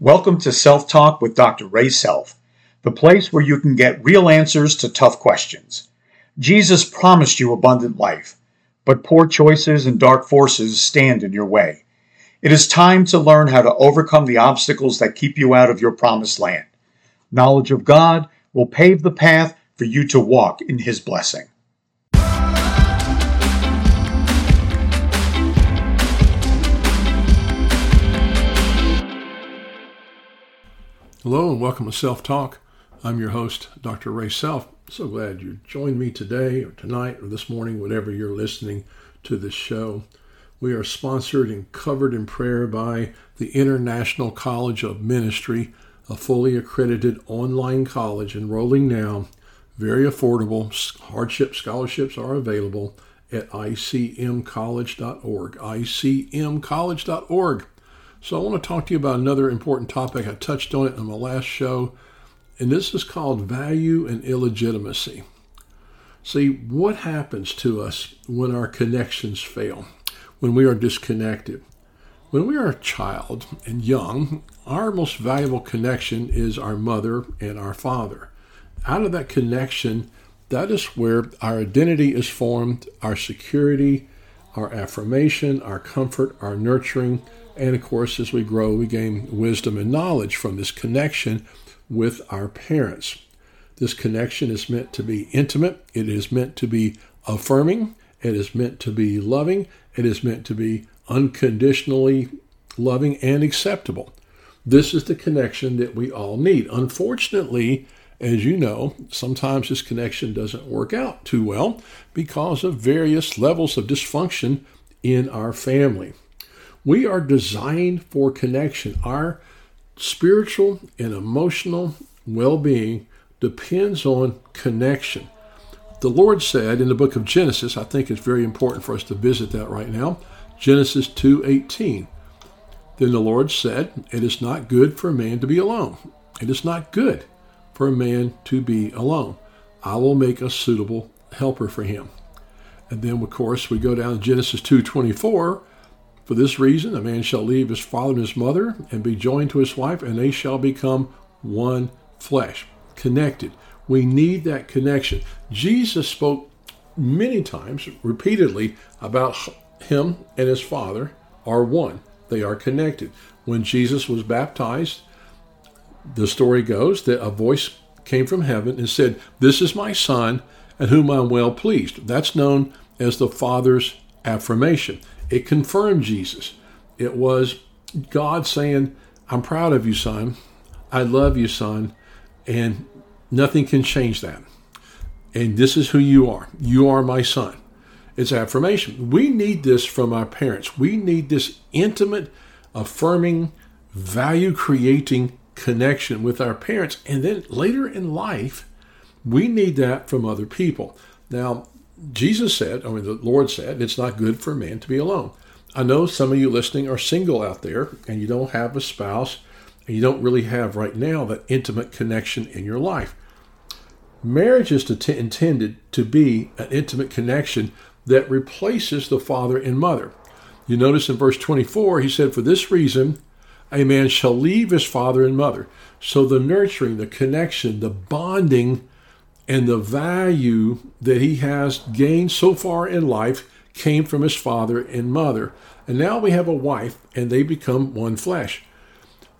Welcome to Self Talk with Dr. Ray Self, the place where you can get real answers to tough questions. Jesus promised you abundant life, but poor choices and dark forces stand in your way. It is time to learn how to overcome the obstacles that keep you out of your promised land. Knowledge of God will pave the path for you to walk in His blessing. Hello and welcome to Self Talk. I'm your host, Dr. Ray Self. So glad you joined me today or tonight or this morning, whenever you're listening to this show. We are sponsored and covered in prayer by the International College of Ministry, a fully accredited online college enrolling now. Very affordable. Hardship scholarships are available at icmcollege.org. icmcollege.org. So I want to talk to you about another important topic. I touched on it in my last show, and this is called value and illegitimacy. See, what happens to us when our connections fail, when we are disconnected? When we are a child and young, our most valuable connection is our mother and our father. Out of that connection, that is where our identity is formed, our security, our affirmation, our comfort, our nurturing, and of course, as we grow, we gain wisdom and knowledge from this connection with our parents. This connection is meant to be intimate, it is meant to be affirming, it is meant to be loving, it is meant to be unconditionally loving and acceptable. This is the connection that we all need. Unfortunately, as you know, sometimes this connection doesn't work out too well because of various levels of dysfunction in our family. We are designed for connection. Our spiritual and emotional well being depends on connection. The Lord said in the book of Genesis, I think it's very important for us to visit that right now. Genesis 2:18. Then the Lord said, "It is not good for a man to be alone. It is not good for a man to be alone. I will make a suitable helper for him." And then of course we go down to Genesis 2:24 for this reason, a man shall leave his father and his mother and be joined to his wife, and they shall become one flesh, connected. We need that connection. Jesus spoke many times, repeatedly, about him and his father are one. They are connected. When Jesus was baptized, the story goes that a voice came from heaven and said, This is my son, and whom I'm well pleased. That's known as the Father's affirmation. It confirmed Jesus. It was God saying, I'm proud of you, son. I love you, son. And nothing can change that. And this is who you are. You are my son. It's affirmation. We need this from our parents. We need this intimate, affirming, value creating connection with our parents. And then later in life, we need that from other people. Now, Jesus said, I mean, the Lord said, it's not good for a man to be alone. I know some of you listening are single out there and you don't have a spouse and you don't really have right now that intimate connection in your life. Marriage is to t- intended to be an intimate connection that replaces the father and mother. You notice in verse 24, he said, For this reason, a man shall leave his father and mother. So the nurturing, the connection, the bonding and the value that he has gained so far in life came from his father and mother. And now we have a wife, and they become one flesh.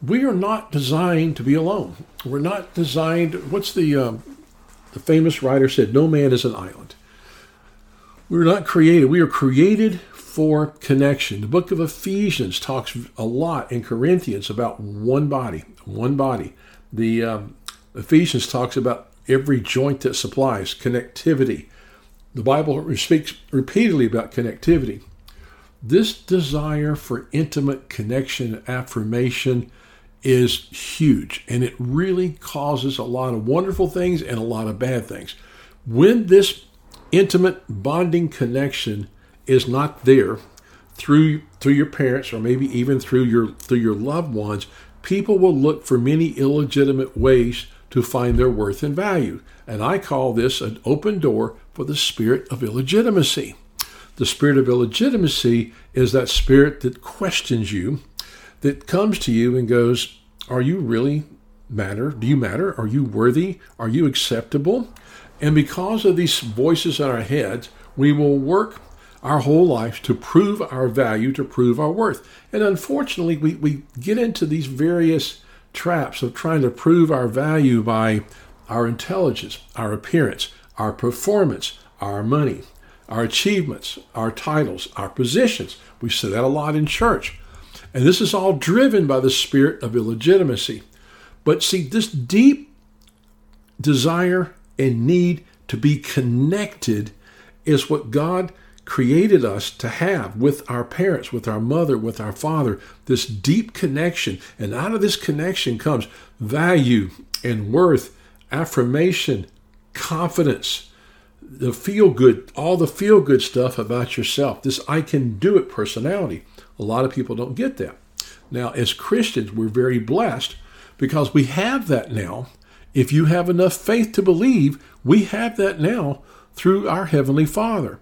We are not designed to be alone. We're not designed. What's the um, the famous writer said? No man is an island. We're not created. We are created for connection. The book of Ephesians talks a lot in Corinthians about one body, one body. The um, Ephesians talks about every joint that supplies, connectivity. The Bible speaks repeatedly about connectivity. This desire for intimate connection and affirmation is huge, and it really causes a lot of wonderful things and a lot of bad things. When this intimate bonding connection is not there through through your parents or maybe even through your through your loved ones, people will look for many illegitimate ways to find their worth and value. And I call this an open door for the spirit of illegitimacy. The spirit of illegitimacy is that spirit that questions you, that comes to you and goes, are you really matter? Do you matter? Are you worthy? Are you acceptable? And because of these voices in our heads, we will work our whole life to prove our value, to prove our worth. And unfortunately, we, we get into these various traps of trying to prove our value by our intelligence, our appearance, our performance, our money, our achievements, our titles, our positions. We say that a lot in church. And this is all driven by the spirit of illegitimacy. But see, this deep desire and need to be connected is what God created us to have with our parents, with our mother, with our father, this deep connection. And out of this connection comes value and worth, affirmation, confidence, the feel good, all the feel good stuff about yourself. This I can do it personality. A lot of people don't get that. Now, as Christians, we're very blessed because we have that now. If you have enough faith to believe, we have that now through our Heavenly Father.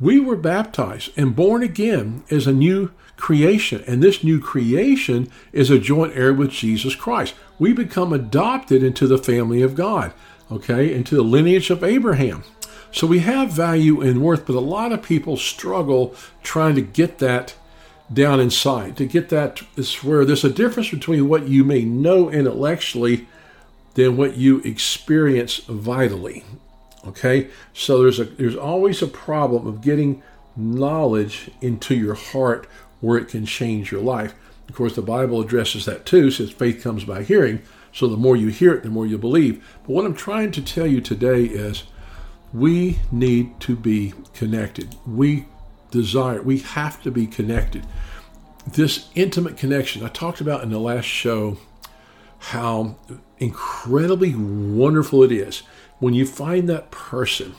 We were baptized and born again as a new creation, and this new creation is a joint heir with Jesus Christ. We become adopted into the family of God, okay, into the lineage of Abraham. So we have value and worth, but a lot of people struggle trying to get that down inside. To get that is where there's a difference between what you may know intellectually than what you experience vitally. Okay? So there's a there's always a problem of getting knowledge into your heart where it can change your life. Of course, the Bible addresses that too, says faith comes by hearing. So the more you hear it, the more you believe. But what I'm trying to tell you today is we need to be connected. We desire, we have to be connected. This intimate connection, I talked about in the last show how incredibly wonderful it is when you find that person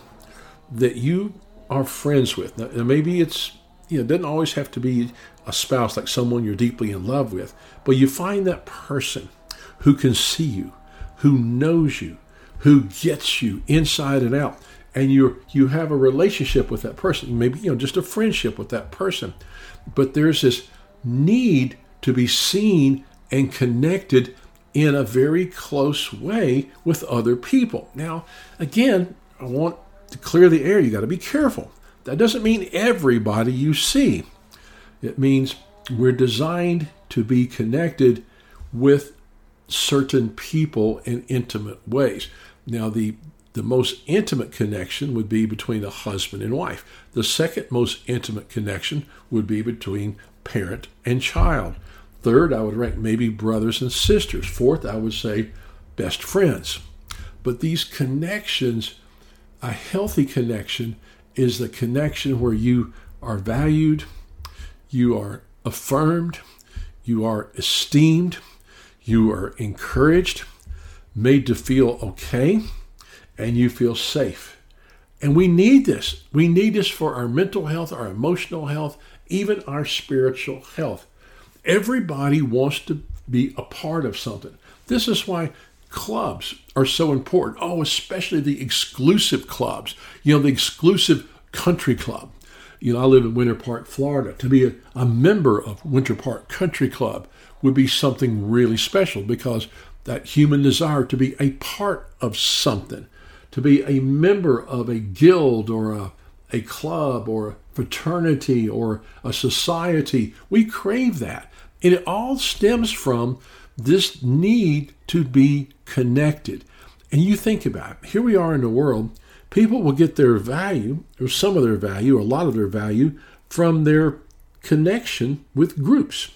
that you are friends with. Now, maybe it's, you know, it doesn't always have to be a spouse like someone you're deeply in love with, but you find that person who can see you, who knows you, who gets you inside and out and you you have a relationship with that person maybe you know just a friendship with that person but there's this need to be seen and connected in a very close way with other people. Now again i want to clear the air. You got to be careful. That doesn't mean everybody you see. It means we're designed to be connected with certain people in intimate ways. Now the the most intimate connection would be between a husband and wife. The second most intimate connection would be between parent and child. Third, I would rank maybe brothers and sisters. Fourth, I would say best friends. But these connections, a healthy connection, is the connection where you are valued, you are affirmed, you are esteemed, you are encouraged, made to feel okay and you feel safe. And we need this. We need this for our mental health, our emotional health, even our spiritual health. Everybody wants to be a part of something. This is why clubs are so important. Oh, especially the exclusive clubs. You know, the exclusive country club. You know, I live in Winter Park, Florida. To be a, a member of Winter Park Country Club would be something really special because that human desire to be a part of something to be a member of a guild or a, a club or a fraternity or a society. We crave that. And it all stems from this need to be connected. And you think about it. Here we are in the world. People will get their value, or some of their value, or a lot of their value, from their connection with groups.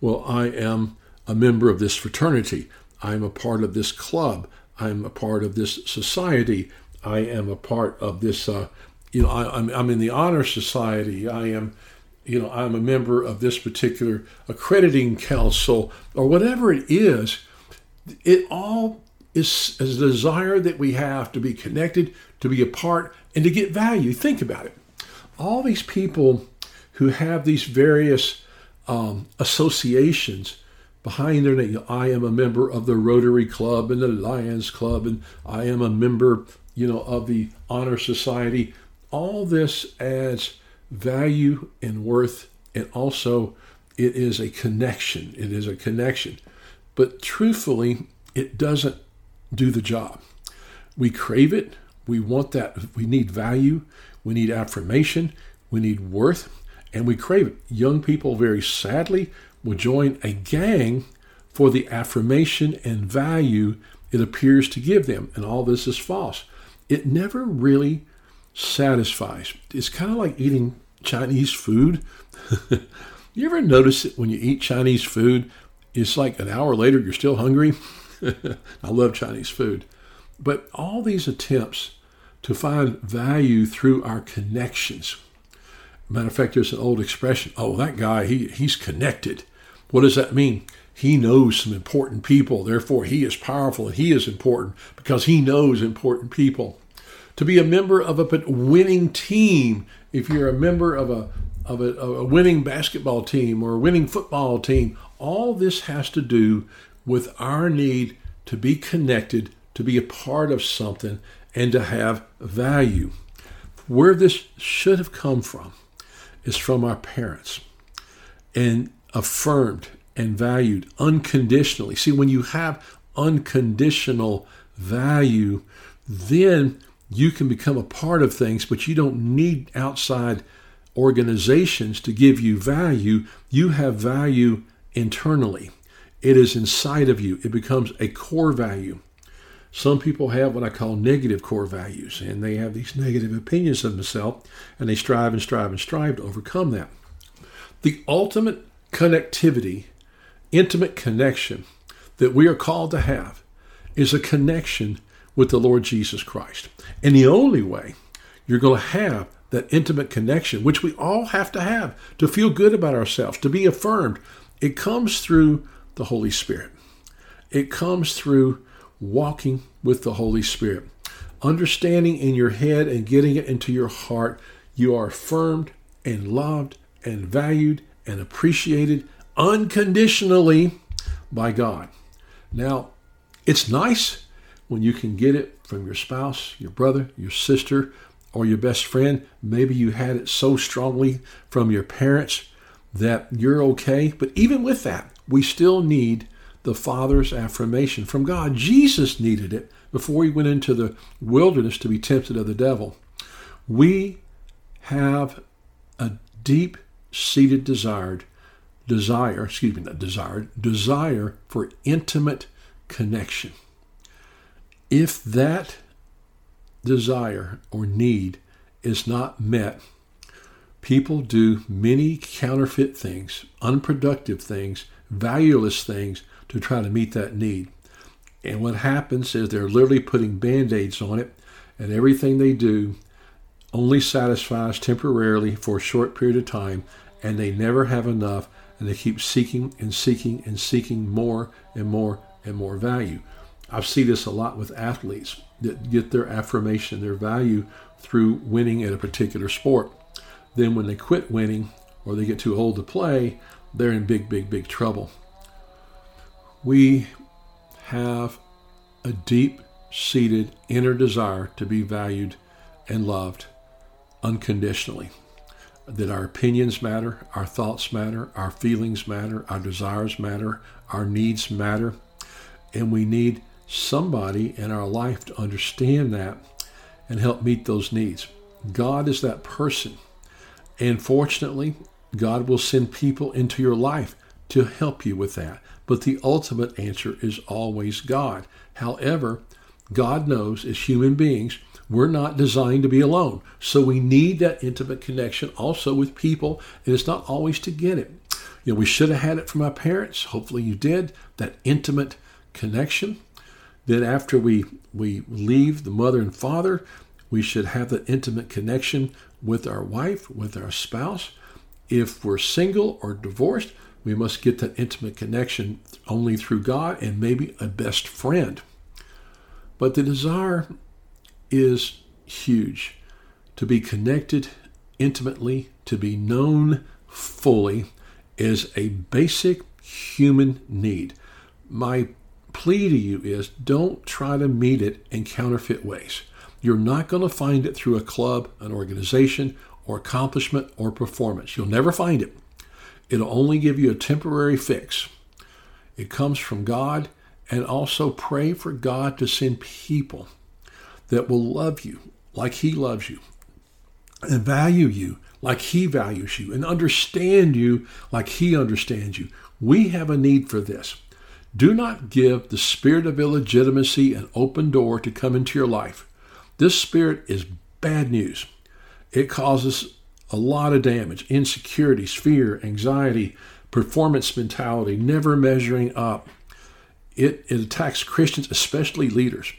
Well, I am a member of this fraternity. I'm a part of this club. I'm a part of this society. I am a part of this, uh, you know, I, am I'm, I'm in the honor society. I am, you know, I'm a member of this particular accrediting council or whatever it is. It all is, is a desire that we have to be connected, to be a part, and to get value. Think about it. All these people who have these various um, associations behind their name. I am a member of the Rotary Club and the Lions Club, and I am a member, you know, of the Honor Society. All this adds value and worth, and also it is a connection. It is a connection. but truthfully, it doesn't do the job. We crave it. We want that. We need value. We need affirmation. We need worth. And we crave it. Young people, very sadly, will join a gang for the affirmation and value it appears to give them. And all this is false. It never really satisfies. It's kind of like eating Chinese food. you ever notice it when you eat Chinese food? It's like an hour later, you're still hungry. I love Chinese food. But all these attempts to find value through our connections. Matter of fact, there's an old expression oh, that guy, he, he's connected. What does that mean? He knows some important people, therefore, he is powerful and he is important because he knows important people. To be a member of a winning team, if you're a member of a of a, a winning basketball team or a winning football team, all this has to do with our need to be connected, to be a part of something, and to have value. Where this should have come from is from our parents and affirmed and valued unconditionally. See, when you have unconditional value, then you can become a part of things, but you don't need outside organizations to give you value. You have value internally, it is inside of you, it becomes a core value. Some people have what I call negative core values, and they have these negative opinions of themselves, and they strive and strive and strive to overcome that. The ultimate connectivity, intimate connection that we are called to have is a connection with the Lord Jesus Christ. And the only way you're going to have that intimate connection, which we all have to have to feel good about ourselves, to be affirmed, it comes through the Holy Spirit. It comes through walking with the Holy Spirit. Understanding in your head and getting it into your heart, you are affirmed and loved and valued and appreciated unconditionally by God. Now, it's nice when you can get it from your spouse, your brother, your sister, or your best friend. Maybe you had it so strongly from your parents that you're okay. But even with that, we still need the Father's affirmation from God. Jesus needed it before he went into the wilderness to be tempted of the devil. We have a deep seated desired desire, excuse me, not desired, desire for intimate connection. If that desire or need is not met, people do many counterfeit things, unproductive things, valueless things to try to meet that need. And what happens is they're literally putting band aids on it, and everything they do only satisfies temporarily for a short period of time, and they never have enough, and they keep seeking and seeking and seeking more and more and more value. I've seen this a lot with athletes that get their affirmation, their value through winning at a particular sport. Then when they quit winning or they get too old to play, they're in big, big, big trouble. We have a deep seated inner desire to be valued and loved unconditionally. That our opinions matter, our thoughts matter, our feelings matter, our desires matter, our needs matter, and we need somebody in our life to understand that and help meet those needs. God is that person. And fortunately, God will send people into your life to help you with that. But the ultimate answer is always God. However, God knows as human beings, we're not designed to be alone. So we need that intimate connection also with people, and it's not always to get it. You know, we should have had it from our parents. Hopefully you did, that intimate connection. Then after we we leave the mother and father, we should have that intimate connection with our wife, with our spouse. If we're single or divorced, we must get that intimate connection only through God and maybe a best friend. But the desire is huge to be connected intimately, to be known fully, is a basic human need. My plea to you is don't try to meet it in counterfeit ways. You're not going to find it through a club, an organization, or accomplishment or performance. You'll never find it. It'll only give you a temporary fix. It comes from God. And also pray for God to send people that will love you like He loves you and value you like He values you and understand you like He understands you. We have a need for this. Do not give the spirit of illegitimacy an open door to come into your life. This spirit is bad news. It causes a lot of damage insecurities, fear, anxiety, performance mentality, never measuring up. It, it attacks Christians, especially leaders.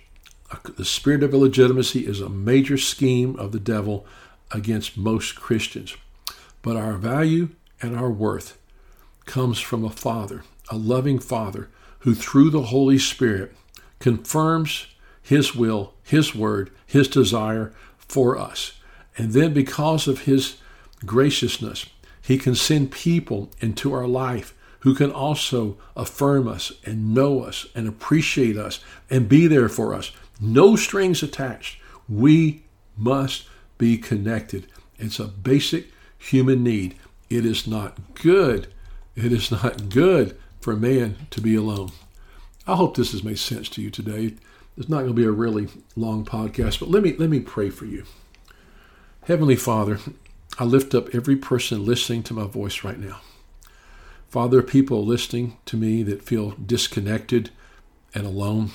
The spirit of illegitimacy is a major scheme of the devil against most Christians. But our value and our worth comes from a Father, a loving Father, who through the Holy Spirit confirms His will, His word, His desire for us. And then because of His graciousness, He can send people into our life who can also affirm us and know us and appreciate us and be there for us. No strings attached. We must be connected. It's a basic human need. It is not good. It is not good for a man to be alone. I hope this has made sense to you today. It's not going to be a really long podcast, but let me let me pray for you. Heavenly Father, I lift up every person listening to my voice right now. Father, people listening to me that feel disconnected and alone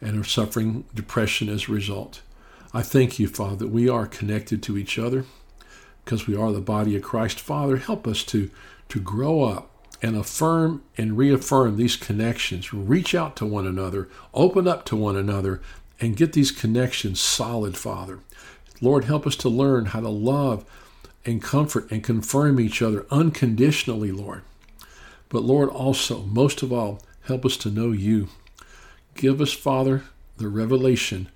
and are suffering depression as a result. I thank you, Father, that we are connected to each other because we are the body of Christ. Father, help us to, to grow up and affirm and reaffirm these connections. Reach out to one another, open up to one another, and get these connections solid, Father. Lord, help us to learn how to love and comfort and confirm each other unconditionally, Lord. But Lord, also, most of all, help us to know you. Give us, Father, the revelation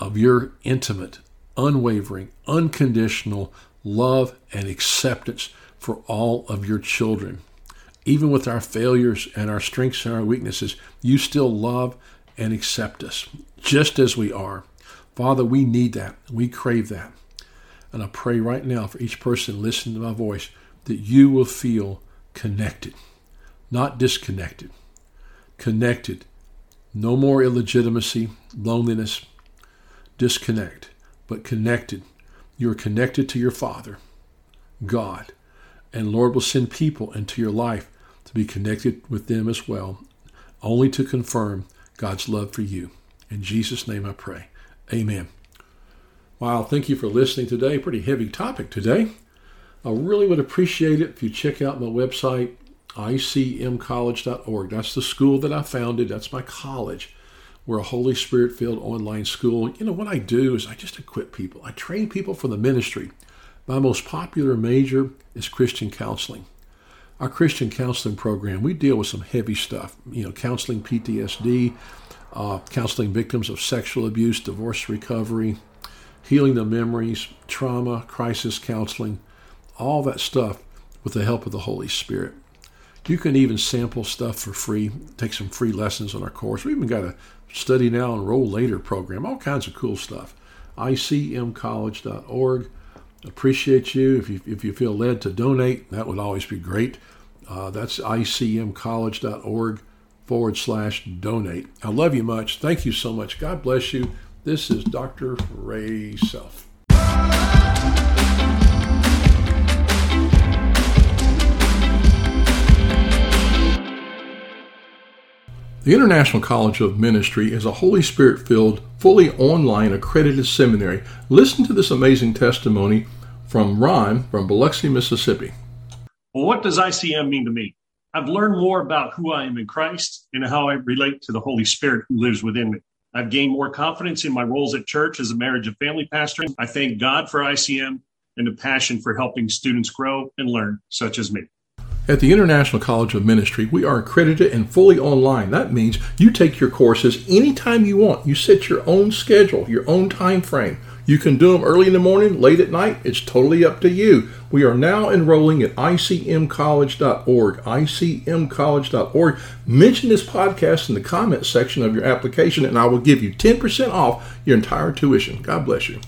of your intimate, unwavering, unconditional love and acceptance for all of your children. Even with our failures and our strengths and our weaknesses, you still love and accept us just as we are. Father, we need that. We crave that. And I pray right now for each person listening to my voice that you will feel connected, not disconnected. Connected. No more illegitimacy, loneliness, disconnect, but connected. You are connected to your Father, God. And Lord will send people into your life be connected with them as well, only to confirm God's love for you. In Jesus' name I pray. Amen. Wow, thank you for listening today. Pretty heavy topic today. I really would appreciate it if you check out my website, icmcollege.org. That's the school that I founded, that's my college. We're a Holy Spirit filled online school. You know, what I do is I just equip people, I train people for the ministry. My most popular major is Christian counseling. Our Christian counseling program, we deal with some heavy stuff, you know, counseling PTSD, uh, counseling victims of sexual abuse, divorce recovery, healing the memories, trauma, crisis counseling, all that stuff with the help of the Holy Spirit. You can even sample stuff for free, take some free lessons on our course. We even got a study now, enroll later program, all kinds of cool stuff. ICMcollege.org. Appreciate you. If you, if you feel led to donate, that would always be great. Uh, that's ICMcollege.org forward slash donate. I love you much. Thank you so much. God bless you. This is Dr. Ray Self. The International College of Ministry is a Holy Spirit filled, fully online accredited seminary. Listen to this amazing testimony from Ron from Biloxi, Mississippi. Well, what does ICM mean to me? I've learned more about who I am in Christ and how I relate to the Holy Spirit who lives within me. I've gained more confidence in my roles at church as a marriage and family pastor. I thank God for ICM and a passion for helping students grow and learn, such as me. At the International College of Ministry, we are accredited and fully online. That means you take your courses anytime you want. You set your own schedule, your own time frame. You can do them early in the morning, late at night. It's totally up to you. We are now enrolling at icmcollege.org. icmcollege.org. Mention this podcast in the comment section of your application, and I will give you 10% off your entire tuition. God bless you.